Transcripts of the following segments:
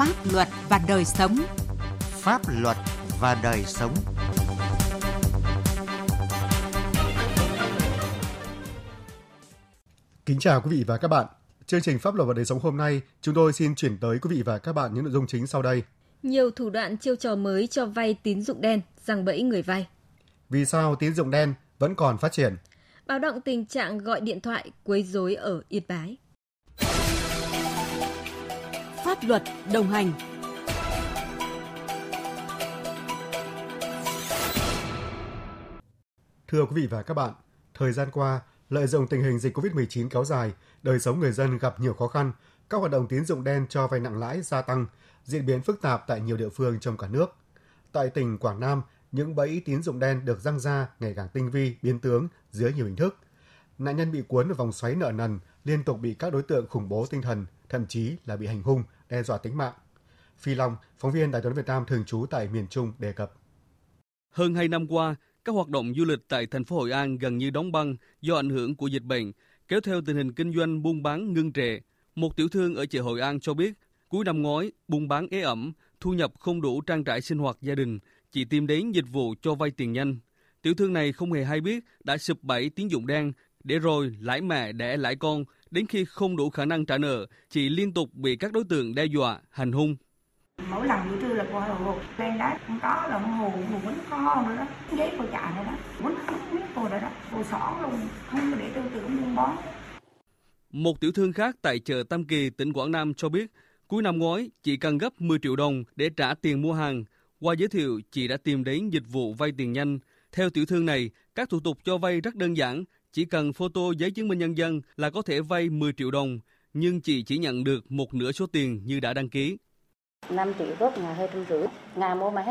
pháp luật và đời sống. Pháp luật và đời sống. Kính chào quý vị và các bạn. Chương trình Pháp luật và đời sống hôm nay, chúng tôi xin chuyển tới quý vị và các bạn những nội dung chính sau đây. Nhiều thủ đoạn chiêu trò mới cho vay tín dụng đen, răng bẫy người vay. Vì sao tín dụng đen vẫn còn phát triển? Báo động tình trạng gọi điện thoại quấy rối ở Yên Bái. Pháp luật đồng hành. Thưa quý vị và các bạn, thời gian qua, lợi dụng tình hình dịch COVID-19 kéo dài, đời sống người dân gặp nhiều khó khăn, các hoạt động tín dụng đen cho vay nặng lãi gia tăng, diễn biến phức tạp tại nhiều địa phương trong cả nước. Tại tỉnh Quảng Nam, những bẫy tín dụng đen được răng ra ngày càng tinh vi, biến tướng dưới nhiều hình thức. Nạn nhân bị cuốn vào vòng xoáy nợ nần, liên tục bị các đối tượng khủng bố tinh thần, thậm chí là bị hành hung, đe dọa tính mạng. Phi Long, phóng viên Đài tiếng Việt Nam thường trú tại miền Trung đề cập. Hơn 2 năm qua, các hoạt động du lịch tại thành phố Hội An gần như đóng băng do ảnh hưởng của dịch bệnh, kéo theo tình hình kinh doanh buôn bán ngưng trệ. Một tiểu thương ở chợ Hội An cho biết, cuối năm ngoái buôn bán ế ẩm, thu nhập không đủ trang trải sinh hoạt gia đình, chỉ tìm đến dịch vụ cho vay tiền nhanh. Tiểu thương này không hề hay biết đã sụp bẫy tín dụng đen, để rồi lãi mẹ đẻ lãi con, đến khi không đủ khả năng trả nợ, chị liên tục bị các đối tượng đe dọa, hành hung. Mỗi lần buổi trưa là qua hồ lên đá không có là hồ hồ quýnh kho nữa đó, giấy cô chạy nữa đó, quýnh quýnh cô nữa đó, cô xỏ luôn, không để tư tưởng buôn bán. Một tiểu thương khác tại chợ Tam Kỳ, tỉnh Quảng Nam cho biết, cuối năm ngoái, chị cần gấp 10 triệu đồng để trả tiền mua hàng. Qua giới thiệu, chị đã tìm đến dịch vụ vay tiền nhanh. Theo tiểu thương này, các thủ tục cho vay rất đơn giản, chỉ cần photo giấy chứng minh nhân dân là có thể vay 10 triệu đồng, nhưng chị chỉ nhận được một nửa số tiền như đã đăng ký. 5 triệu góp ngày hơi trăm rưỡi. Ngày mua mà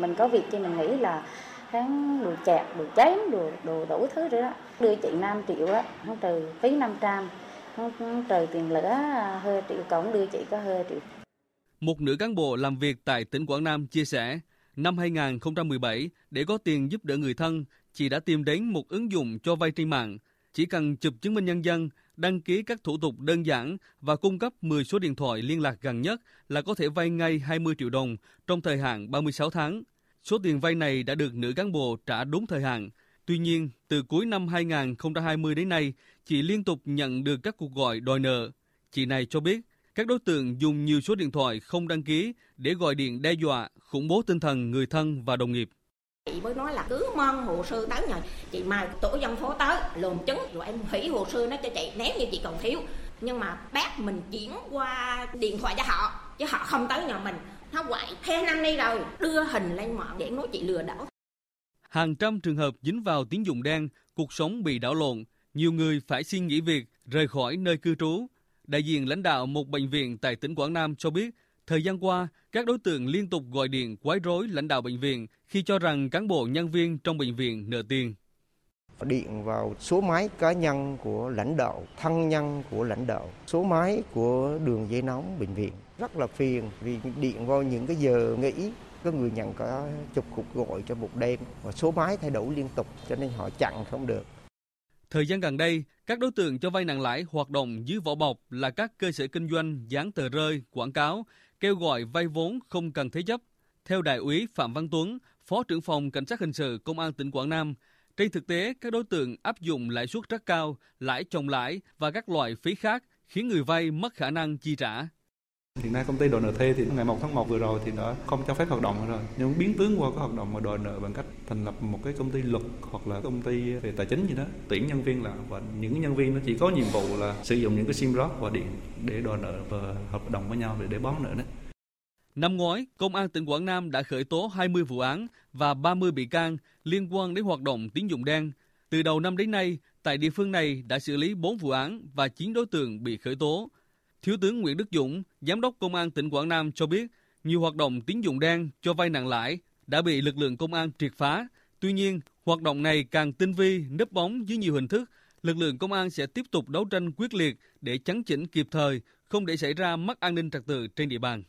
mình có việc thì mình nghĩ là hắn đồ chẹt, đồ chén, đồ đồ đủ thứ rồi đó. Đưa chị 5 triệu á, hắn trừ phí 500, hắn trừ tiền lửa hơi triệu, cộng đưa chị có hơi triệu. Một nữ cán bộ làm việc tại tỉnh Quảng Nam chia sẻ, năm 2017, để có tiền giúp đỡ người thân, chị đã tìm đến một ứng dụng cho vay trên mạng. Chỉ cần chụp chứng minh nhân dân, đăng ký các thủ tục đơn giản và cung cấp 10 số điện thoại liên lạc gần nhất là có thể vay ngay 20 triệu đồng trong thời hạn 36 tháng. Số tiền vay này đã được nữ cán bộ trả đúng thời hạn. Tuy nhiên, từ cuối năm 2020 đến nay, chị liên tục nhận được các cuộc gọi đòi nợ. Chị này cho biết, các đối tượng dùng nhiều số điện thoại không đăng ký để gọi điện đe dọa, khủng bố tinh thần người thân và đồng nghiệp. Chị mới nói là cứ mong hồ sơ tới nhờ chị mai tổ dân phố tới lồn chứng rồi em hủy hồ sơ nó cho chị nếu như chị còn thiếu. Nhưng mà bác mình chuyển qua điện thoại cho họ chứ họ không tới nhà mình. Nó quậy thế năm nay rồi đưa hình lên mạng để nói chị lừa đảo. Hàng trăm trường hợp dính vào tín dụng đen, cuộc sống bị đảo lộn, nhiều người phải xin nghỉ việc, rời khỏi nơi cư trú. Đại diện lãnh đạo một bệnh viện tại tỉnh Quảng Nam cho biết, Thời gian qua, các đối tượng liên tục gọi điện quấy rối lãnh đạo bệnh viện khi cho rằng cán bộ nhân viên trong bệnh viện nợ tiền. Điện vào số máy cá nhân của lãnh đạo, thân nhân của lãnh đạo, số máy của đường dây nóng bệnh viện. Rất là phiền vì điện vào những cái giờ nghỉ có người nhận cả chục cuộc gọi cho một đêm và số máy thay đổi liên tục cho nên họ chặn không được. Thời gian gần đây, các đối tượng cho vay nặng lãi hoạt động dưới vỏ bọc là các cơ sở kinh doanh dán tờ rơi, quảng cáo kêu gọi vay vốn không cần thế chấp. Theo đại úy Phạm Văn Tuấn, Phó trưởng phòng Cảnh sát hình sự Công an tỉnh Quảng Nam, trên thực tế các đối tượng áp dụng lãi suất rất cao, lãi chồng lãi và các loại phí khác khiến người vay mất khả năng chi trả. Hiện nay công ty đòi nợ thuê thì ngày 1 tháng 1 vừa rồi thì đã không cho phép hoạt động rồi. Nhưng biến tướng qua cái hoạt động mà đòi nợ bằng cách thành lập một cái công ty luật hoặc là công ty về tài chính gì đó, tuyển nhân viên là và những nhân viên nó chỉ có nhiệm vụ là sử dụng những cái sim rác và điện để đòi nợ và hợp đồng với nhau để để bón nợ đấy. Năm ngoái, Công an tỉnh Quảng Nam đã khởi tố 20 vụ án và 30 bị can liên quan đến hoạt động tín dụng đen. Từ đầu năm đến nay, tại địa phương này đã xử lý 4 vụ án và 9 đối tượng bị khởi tố. Thiếu tướng Nguyễn Đức Dũng, Giám đốc Công an tỉnh Quảng Nam cho biết, nhiều hoạt động tín dụng đen cho vay nặng lãi đã bị lực lượng công an triệt phá. Tuy nhiên, hoạt động này càng tinh vi, nấp bóng dưới nhiều hình thức. Lực lượng công an sẽ tiếp tục đấu tranh quyết liệt để chấn chỉnh kịp thời, không để xảy ra mất an ninh trật tự trên địa bàn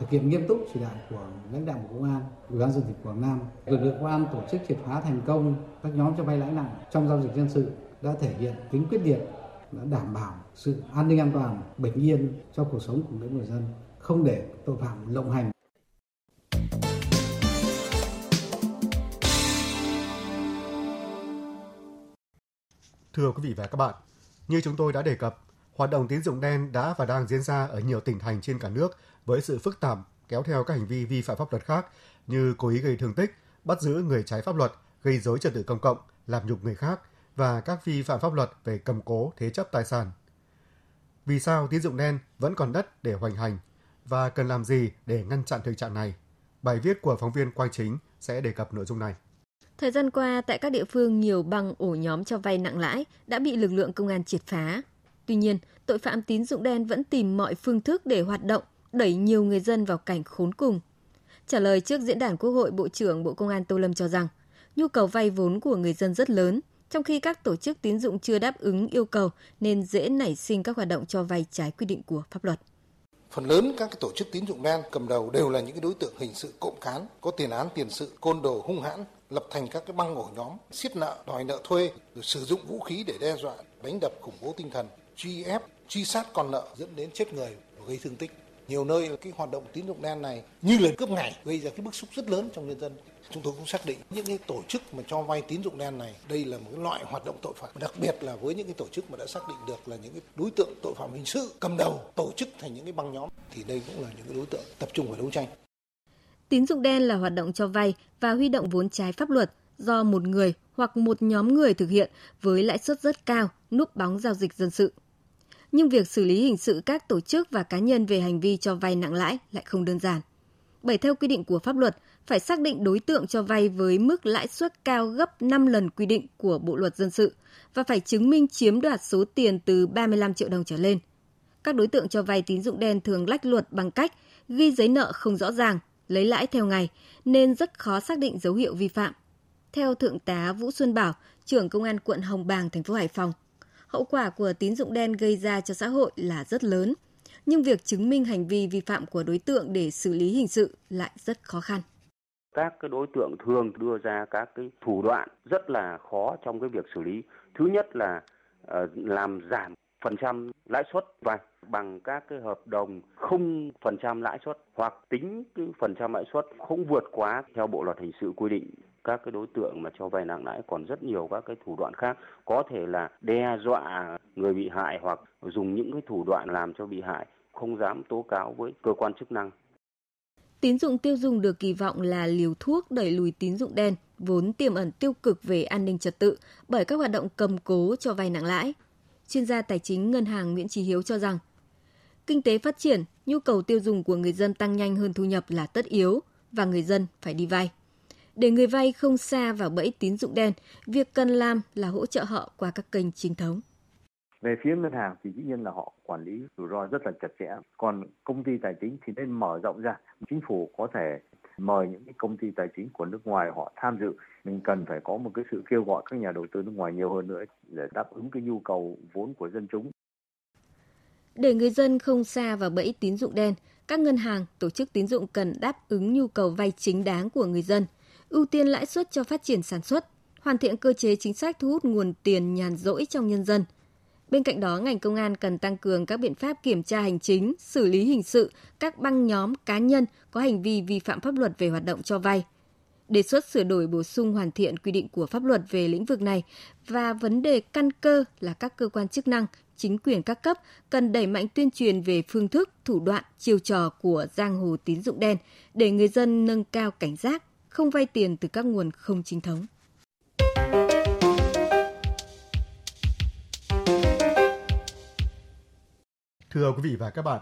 thực hiện nghiêm túc chỉ đạo của lãnh đạo bộ công an, ủy ban dân tỉnh Quảng Nam, lực lượng công an tổ chức triệt phá thành công các nhóm cho vay lãi nặng trong giao dịch dân sự đã thể hiện tính quyết liệt, đã đảm bảo sự an ninh an toàn, bình yên cho cuộc sống của mỗi người dân không để tội phạm lộng hành. Thưa quý vị và các bạn, như chúng tôi đã đề cập, hoạt động tín dụng đen đã và đang diễn ra ở nhiều tỉnh thành trên cả nước với sự phức tạp kéo theo các hành vi vi phạm pháp luật khác như cố ý gây thương tích, bắt giữ người trái pháp luật, gây dối trật tự công cộng, làm nhục người khác và các vi phạm pháp luật về cầm cố, thế chấp tài sản. Vì sao tín dụng đen vẫn còn đất để hoành hành và cần làm gì để ngăn chặn thực trạng này? Bài viết của phóng viên Quang Chính sẽ đề cập nội dung này. Thời gian qua, tại các địa phương nhiều băng ổ nhóm cho vay nặng lãi đã bị lực lượng công an triệt phá. Tuy nhiên, tội phạm tín dụng đen vẫn tìm mọi phương thức để hoạt động, đẩy nhiều người dân vào cảnh khốn cùng. Trả lời trước diễn đàn Quốc hội, Bộ trưởng Bộ Công an Tô Lâm cho rằng, nhu cầu vay vốn của người dân rất lớn, trong khi các tổ chức tín dụng chưa đáp ứng yêu cầu nên dễ nảy sinh các hoạt động cho vay trái quy định của pháp luật. Phần lớn các cái tổ chức tín dụng đen cầm đầu đều là những cái đối tượng hình sự cộng cán, có tiền án tiền sự, côn đồ hung hãn, lập thành các cái băng ổ nhóm, siết nợ, đòi nợ thuê, rồi sử dụng vũ khí để đe dọa, đánh đập khủng bố tinh thần, truy ép, truy sát con nợ dẫn đến chết người và gây thương tích. Nhiều nơi là cái hoạt động tín dụng đen này như là cướp ngày gây ra cái bức xúc rất lớn trong nhân dân. Chúng tôi cũng xác định những cái tổ chức mà cho vay tín dụng đen này đây là một cái loại hoạt động tội phạm, đặc biệt là với những cái tổ chức mà đã xác định được là những cái đối tượng tội phạm hình sự cầm đầu tổ chức thành những cái băng nhóm thì đây cũng là những cái đối tượng tập trung vào đấu tranh. Tín dụng đen là hoạt động cho vay và huy động vốn trái pháp luật do một người hoặc một nhóm người thực hiện với lãi suất rất cao, núp bóng giao dịch dân sự. Nhưng việc xử lý hình sự các tổ chức và cá nhân về hành vi cho vay nặng lãi lại không đơn giản. Bởi theo quy định của pháp luật, phải xác định đối tượng cho vay với mức lãi suất cao gấp 5 lần quy định của Bộ luật dân sự và phải chứng minh chiếm đoạt số tiền từ 35 triệu đồng trở lên. Các đối tượng cho vay tín dụng đen thường lách luật bằng cách ghi giấy nợ không rõ ràng, lấy lãi theo ngày nên rất khó xác định dấu hiệu vi phạm. Theo Thượng tá Vũ Xuân Bảo, trưởng Công an quận Hồng Bàng, thành phố Hải Phòng, hậu quả của tín dụng đen gây ra cho xã hội là rất lớn, nhưng việc chứng minh hành vi vi phạm của đối tượng để xử lý hình sự lại rất khó khăn. Các cái đối tượng thường đưa ra các cái thủ đoạn rất là khó trong cái việc xử lý. Thứ nhất là uh, làm giảm phần trăm lãi suất vay bằng các cái hợp đồng không phần trăm lãi suất hoặc tính cái phần trăm lãi suất không vượt quá theo bộ luật hình sự quy định các cái đối tượng mà cho vay nặng lãi còn rất nhiều các cái thủ đoạn khác có thể là đe dọa người bị hại hoặc dùng những cái thủ đoạn làm cho bị hại không dám tố cáo với cơ quan chức năng. Tín dụng tiêu dùng được kỳ vọng là liều thuốc đẩy lùi tín dụng đen, vốn tiềm ẩn tiêu cực về an ninh trật tự bởi các hoạt động cầm cố cho vay nặng lãi. Chuyên gia tài chính ngân hàng Nguyễn Trí Hiếu cho rằng, kinh tế phát triển, nhu cầu tiêu dùng của người dân tăng nhanh hơn thu nhập là tất yếu và người dân phải đi vay. Để người vay không xa vào bẫy tín dụng đen, việc cần làm là hỗ trợ họ qua các kênh chính thống. Về phía ngân hàng thì dĩ nhiên là họ quản lý rủi ro rất là chặt chẽ. Còn công ty tài chính thì nên mở rộng ra. Chính phủ có thể mời những cái công ty tài chính của nước ngoài họ tham dự. Mình cần phải có một cái sự kêu gọi các nhà đầu tư nước ngoài nhiều hơn nữa để đáp ứng cái nhu cầu vốn của dân chúng. Để người dân không xa vào bẫy tín dụng đen, các ngân hàng, tổ chức tín dụng cần đáp ứng nhu cầu vay chính đáng của người dân, ưu tiên lãi suất cho phát triển sản xuất, hoàn thiện cơ chế chính sách thu hút nguồn tiền nhàn rỗi trong nhân dân – Bên cạnh đó, ngành công an cần tăng cường các biện pháp kiểm tra hành chính, xử lý hình sự các băng nhóm cá nhân có hành vi vi phạm pháp luật về hoạt động cho vay. Đề xuất sửa đổi bổ sung hoàn thiện quy định của pháp luật về lĩnh vực này và vấn đề căn cơ là các cơ quan chức năng, chính quyền các cấp cần đẩy mạnh tuyên truyền về phương thức, thủ đoạn, chiêu trò của giang hồ tín dụng đen để người dân nâng cao cảnh giác, không vay tiền từ các nguồn không chính thống. Thưa quý vị và các bạn,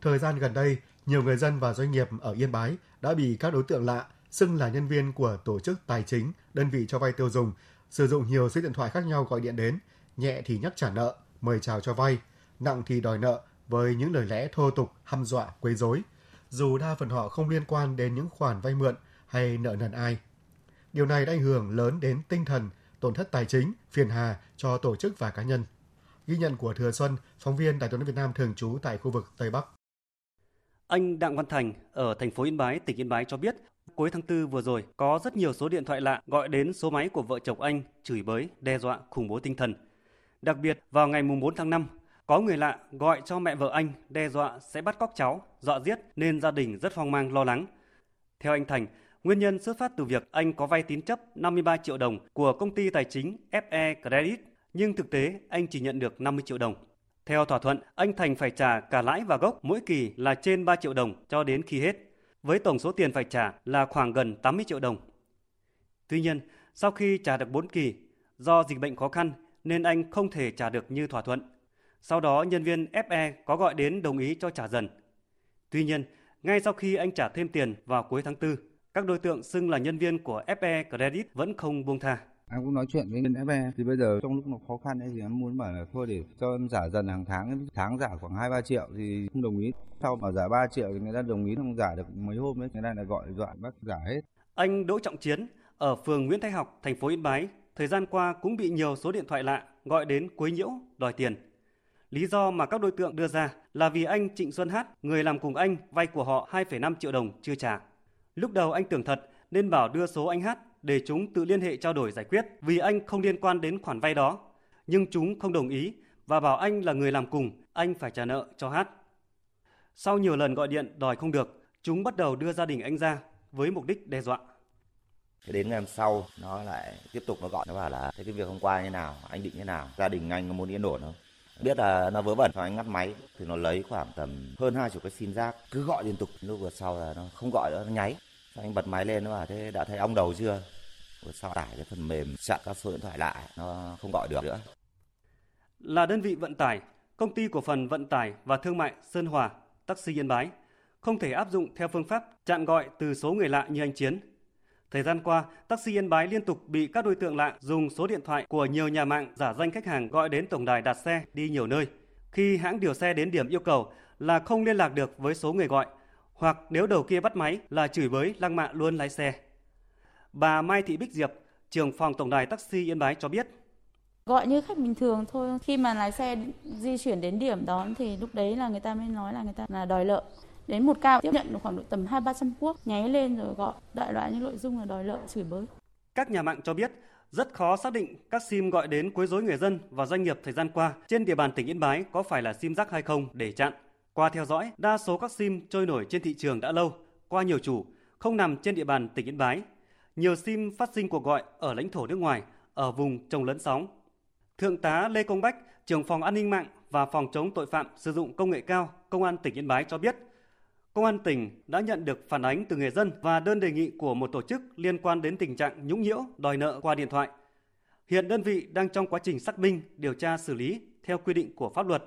thời gian gần đây, nhiều người dân và doanh nghiệp ở Yên Bái đã bị các đối tượng lạ xưng là nhân viên của tổ chức tài chính, đơn vị cho vay tiêu dùng, sử dụng nhiều số điện thoại khác nhau gọi điện đến, nhẹ thì nhắc trả nợ, mời chào cho vay, nặng thì đòi nợ với những lời lẽ thô tục, hăm dọa, quấy rối, dù đa phần họ không liên quan đến những khoản vay mượn hay nợ nần ai. Điều này đã ảnh hưởng lớn đến tinh thần, tổn thất tài chính, phiền hà cho tổ chức và cá nhân. Ghi nhận của Thừa Xuân, phóng viên Đài tiếng Việt Nam thường trú tại khu vực Tây Bắc. Anh Đặng Văn Thành ở thành phố Yên Bái, tỉnh Yên Bái cho biết, cuối tháng 4 vừa rồi có rất nhiều số điện thoại lạ gọi đến số máy của vợ chồng anh chửi bới, đe dọa, khủng bố tinh thần. Đặc biệt vào ngày 4 tháng 5, có người lạ gọi cho mẹ vợ anh đe dọa sẽ bắt cóc cháu, dọa giết nên gia đình rất hoang mang lo lắng. Theo anh Thành, nguyên nhân xuất phát từ việc anh có vay tín chấp 53 triệu đồng của công ty tài chính FE Credit, nhưng thực tế anh chỉ nhận được 50 triệu đồng. Theo thỏa thuận, anh Thành phải trả cả lãi và gốc mỗi kỳ là trên 3 triệu đồng cho đến khi hết, với tổng số tiền phải trả là khoảng gần 80 triệu đồng. Tuy nhiên, sau khi trả được 4 kỳ, do dịch bệnh khó khăn nên anh không thể trả được như thỏa thuận. Sau đó nhân viên FE có gọi đến đồng ý cho trả dần. Tuy nhiên, ngay sau khi anh trả thêm tiền vào cuối tháng 4, các đối tượng xưng là nhân viên của FE Credit vẫn không buông tha. Em cũng nói chuyện với bên FE thì bây giờ trong lúc nó khó khăn ấy thì em muốn bảo là thôi để cho em giả dần hàng tháng tháng giả khoảng 2 3 triệu thì không đồng ý. Sau mà giả 3 triệu thì người ta đồng ý không giả được mấy hôm ấy, người ta lại gọi dọa bắt giả hết. Anh Đỗ Trọng Chiến ở phường Nguyễn Thái Học, thành phố Yên Bái, thời gian qua cũng bị nhiều số điện thoại lạ gọi đến quấy nhiễu đòi tiền. Lý do mà các đối tượng đưa ra là vì anh Trịnh Xuân Hát, người làm cùng anh, vay của họ 2,5 triệu đồng chưa trả. Lúc đầu anh tưởng thật nên bảo đưa số anh Hát để chúng tự liên hệ trao đổi giải quyết vì anh không liên quan đến khoản vay đó. Nhưng chúng không đồng ý và bảo anh là người làm cùng, anh phải trả nợ cho Hát. Sau nhiều lần gọi điện đòi không được, chúng bắt đầu đưa gia đình anh ra với mục đích đe dọa. Đến ngày hôm sau nó lại tiếp tục nó gọi nó bảo là thế cái việc hôm qua như nào, anh định như nào, gia đình anh có muốn yên ổn không? Biết là nó vớ vẩn. Cho anh ngắt máy thì nó lấy khoảng tầm hơn hai chục cái sim rác cứ gọi liên tục. Lúc vừa sau là nó không gọi nữa, nó nháy. Anh bật máy lên, nó bảo thế đã thấy ong đầu chưa? Vừa sau tải cái phần mềm, chặn các số điện thoại lại. Nó không gọi được nữa. Là đơn vị vận tải, công ty cổ phần vận tải và thương mại Sơn Hòa, Taxi Yên Bái, không thể áp dụng theo phương pháp chặn gọi từ số người lạ như anh Chiến. Thời gian qua, taxi Yên Bái liên tục bị các đối tượng lạ dùng số điện thoại của nhiều nhà mạng giả danh khách hàng gọi đến tổng đài đặt xe đi nhiều nơi. Khi hãng điều xe đến điểm yêu cầu là không liên lạc được với số người gọi, hoặc nếu đầu kia bắt máy là chửi bới lăng mạ luôn lái xe. Bà Mai Thị Bích Diệp, trưởng phòng tổng đài taxi Yên Bái cho biết. Gọi như khách bình thường thôi, khi mà lái xe di chuyển đến điểm đón thì lúc đấy là người ta mới nói là người ta là đòi nợ đến một ca tiếp nhận được khoảng độ tầm hai ba trăm quốc nháy lên rồi gọi đại loại những nội dung là đòi nợ chửi bới. Các nhà mạng cho biết rất khó xác định các sim gọi đến quấy rối người dân và doanh nghiệp thời gian qua trên địa bàn tỉnh Yên Bái có phải là sim rác hay không để chặn. Qua theo dõi, đa số các sim trôi nổi trên thị trường đã lâu, qua nhiều chủ, không nằm trên địa bàn tỉnh Yên Bái. Nhiều sim phát sinh cuộc gọi ở lãnh thổ nước ngoài, ở vùng trồng lấn sóng. Thượng tá Lê Công Bách, trưởng phòng an ninh mạng và phòng chống tội phạm sử dụng công nghệ cao, Công an tỉnh Yên Bái cho biết, Công an tỉnh đã nhận được phản ánh từ người dân và đơn đề nghị của một tổ chức liên quan đến tình trạng nhũng nhiễu đòi nợ qua điện thoại. Hiện đơn vị đang trong quá trình xác minh, điều tra xử lý theo quy định của pháp luật.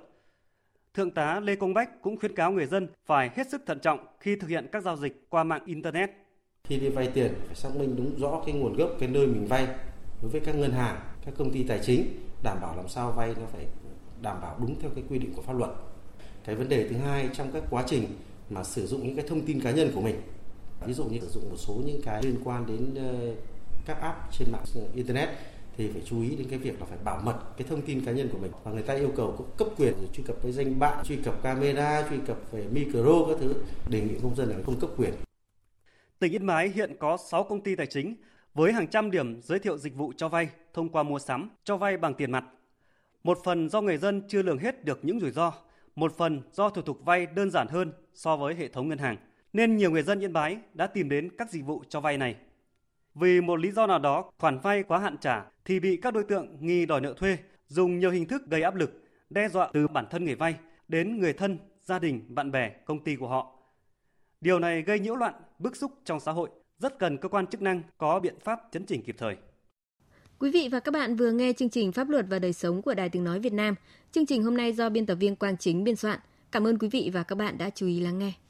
Thượng tá Lê Công Bách cũng khuyến cáo người dân phải hết sức thận trọng khi thực hiện các giao dịch qua mạng Internet. Khi đi vay tiền phải xác minh đúng rõ cái nguồn gốc, cái nơi mình vay đối với các ngân hàng, các công ty tài chính, đảm bảo làm sao vay nó phải đảm bảo đúng theo cái quy định của pháp luật. Cái vấn đề thứ hai trong các quá trình mà sử dụng những cái thông tin cá nhân của mình. Ví dụ như sử dụng một số những cái liên quan đến ờ, các app trên mạng ờ, internet thì phải chú ý đến cái việc là phải bảo mật cái thông tin cá nhân của mình. Và người ta yêu cầu có cấp quyền truy cập với danh bạ, truy cập camera, truy cập về micro các thứ, đề nghị công dân là không cấp quyền. Tỉnh Yên Bái hiện có 6 công ty tài chính với hàng trăm điểm giới thiệu dịch vụ cho vay thông qua mua sắm, cho vay bằng tiền mặt. Một phần do người dân chưa lường hết được những rủi ro, một phần do thủ tục vay đơn giản hơn so với hệ thống ngân hàng, nên nhiều người dân Yên Bái đã tìm đến các dịch vụ cho vay này. Vì một lý do nào đó, khoản vay quá hạn trả thì bị các đối tượng nghi đòi nợ thuê, dùng nhiều hình thức gây áp lực, đe dọa từ bản thân người vay đến người thân, gia đình, bạn bè, công ty của họ. Điều này gây nhiễu loạn, bức xúc trong xã hội, rất cần cơ quan chức năng có biện pháp chấn chỉnh kịp thời. Quý vị và các bạn vừa nghe chương trình Pháp luật và đời sống của Đài Tiếng Nói Việt Nam. Chương trình hôm nay do biên tập viên Quang Chính biên soạn. Cảm ơn quý vị và các bạn đã chú ý lắng nghe.